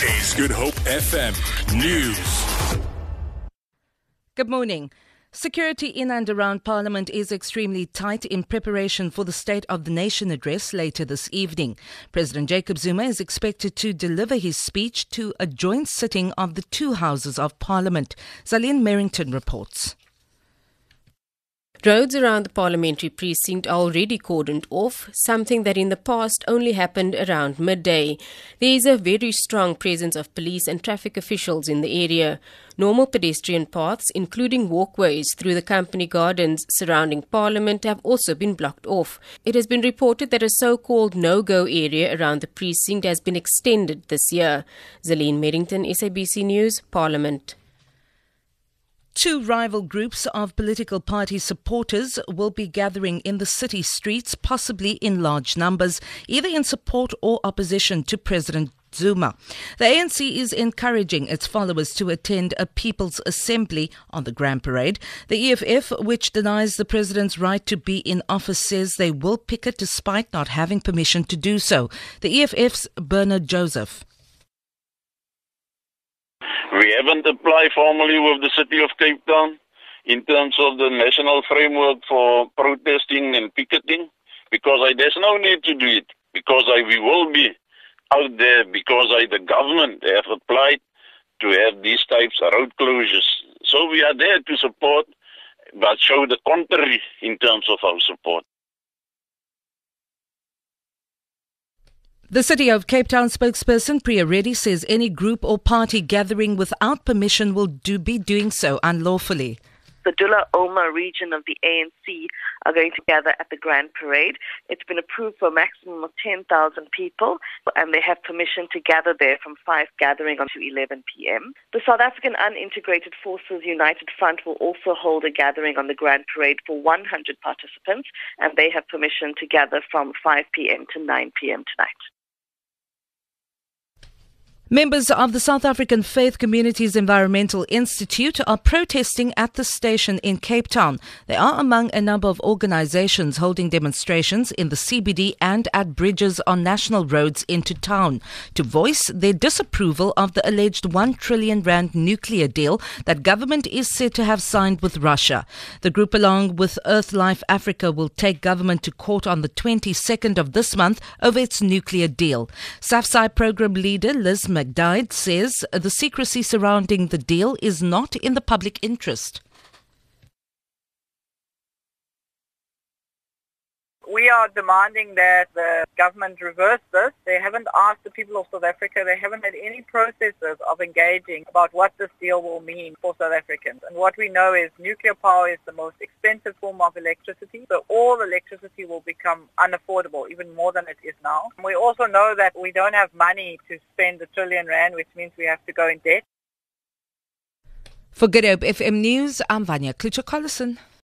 Is Good Hope FM News. Good morning. Security in and around Parliament is extremely tight in preparation for the State of the Nation address later this evening. President Jacob Zuma is expected to deliver his speech to a joint sitting of the two houses of Parliament. Zaline Merrington reports. Roads around the parliamentary precinct are already cordoned off, something that in the past only happened around midday. There is a very strong presence of police and traffic officials in the area. Normal pedestrian paths, including walkways through the company gardens surrounding Parliament, have also been blocked off. It has been reported that a so called no go area around the precinct has been extended this year. Zaline Merrington, SABC News, Parliament. Two rival groups of political party supporters will be gathering in the city streets, possibly in large numbers, either in support or opposition to President Zuma. The ANC is encouraging its followers to attend a People's Assembly on the Grand Parade. The EFF, which denies the president's right to be in office, says they will picket despite not having permission to do so. The EFF's Bernard Joseph. We haven't applied formally with the City of Cape Town in terms of the national framework for protesting and picketing because I, there's no need to do it because I, we will be out there because I, the government have applied to have these types of road closures. So we are there to support but show the contrary in terms of our support. The City of Cape Town spokesperson Priya Reddy says any group or party gathering without permission will do, be doing so unlawfully. The Dullah Omar region of the ANC are going to gather at the Grand Parade. It's been approved for a maximum of 10,000 people, and they have permission to gather there from 5 gathering to 11 p.m. The South African Unintegrated Forces United Front will also hold a gathering on the Grand Parade for 100 participants, and they have permission to gather from 5 p.m. to 9 p.m. tonight. Members of the South African Faith Communities Environmental Institute are protesting at the station in Cape Town. They are among a number of organizations holding demonstrations in the CBD and at bridges on national roads into town to voice their disapproval of the alleged 1 trillion rand nuclear deal that government is said to have signed with Russia. The group along with Earthlife Africa will take government to court on the 22nd of this month over its nuclear deal. SAFCEI program leader Liz McDaid says the secrecy surrounding the deal is not in the public interest. We are demanding that the government reverse this. They haven't asked the people of South Africa. They haven't had any processes of engaging about what this deal will mean for South Africans. And what we know is nuclear power is the most expensive form of electricity. So all electricity will become unaffordable, even more than it is now. And we also know that we don't have money to spend a trillion rand, which means we have to go in debt. For Good Hope FM News, I'm Vanya Klitschko-Collison.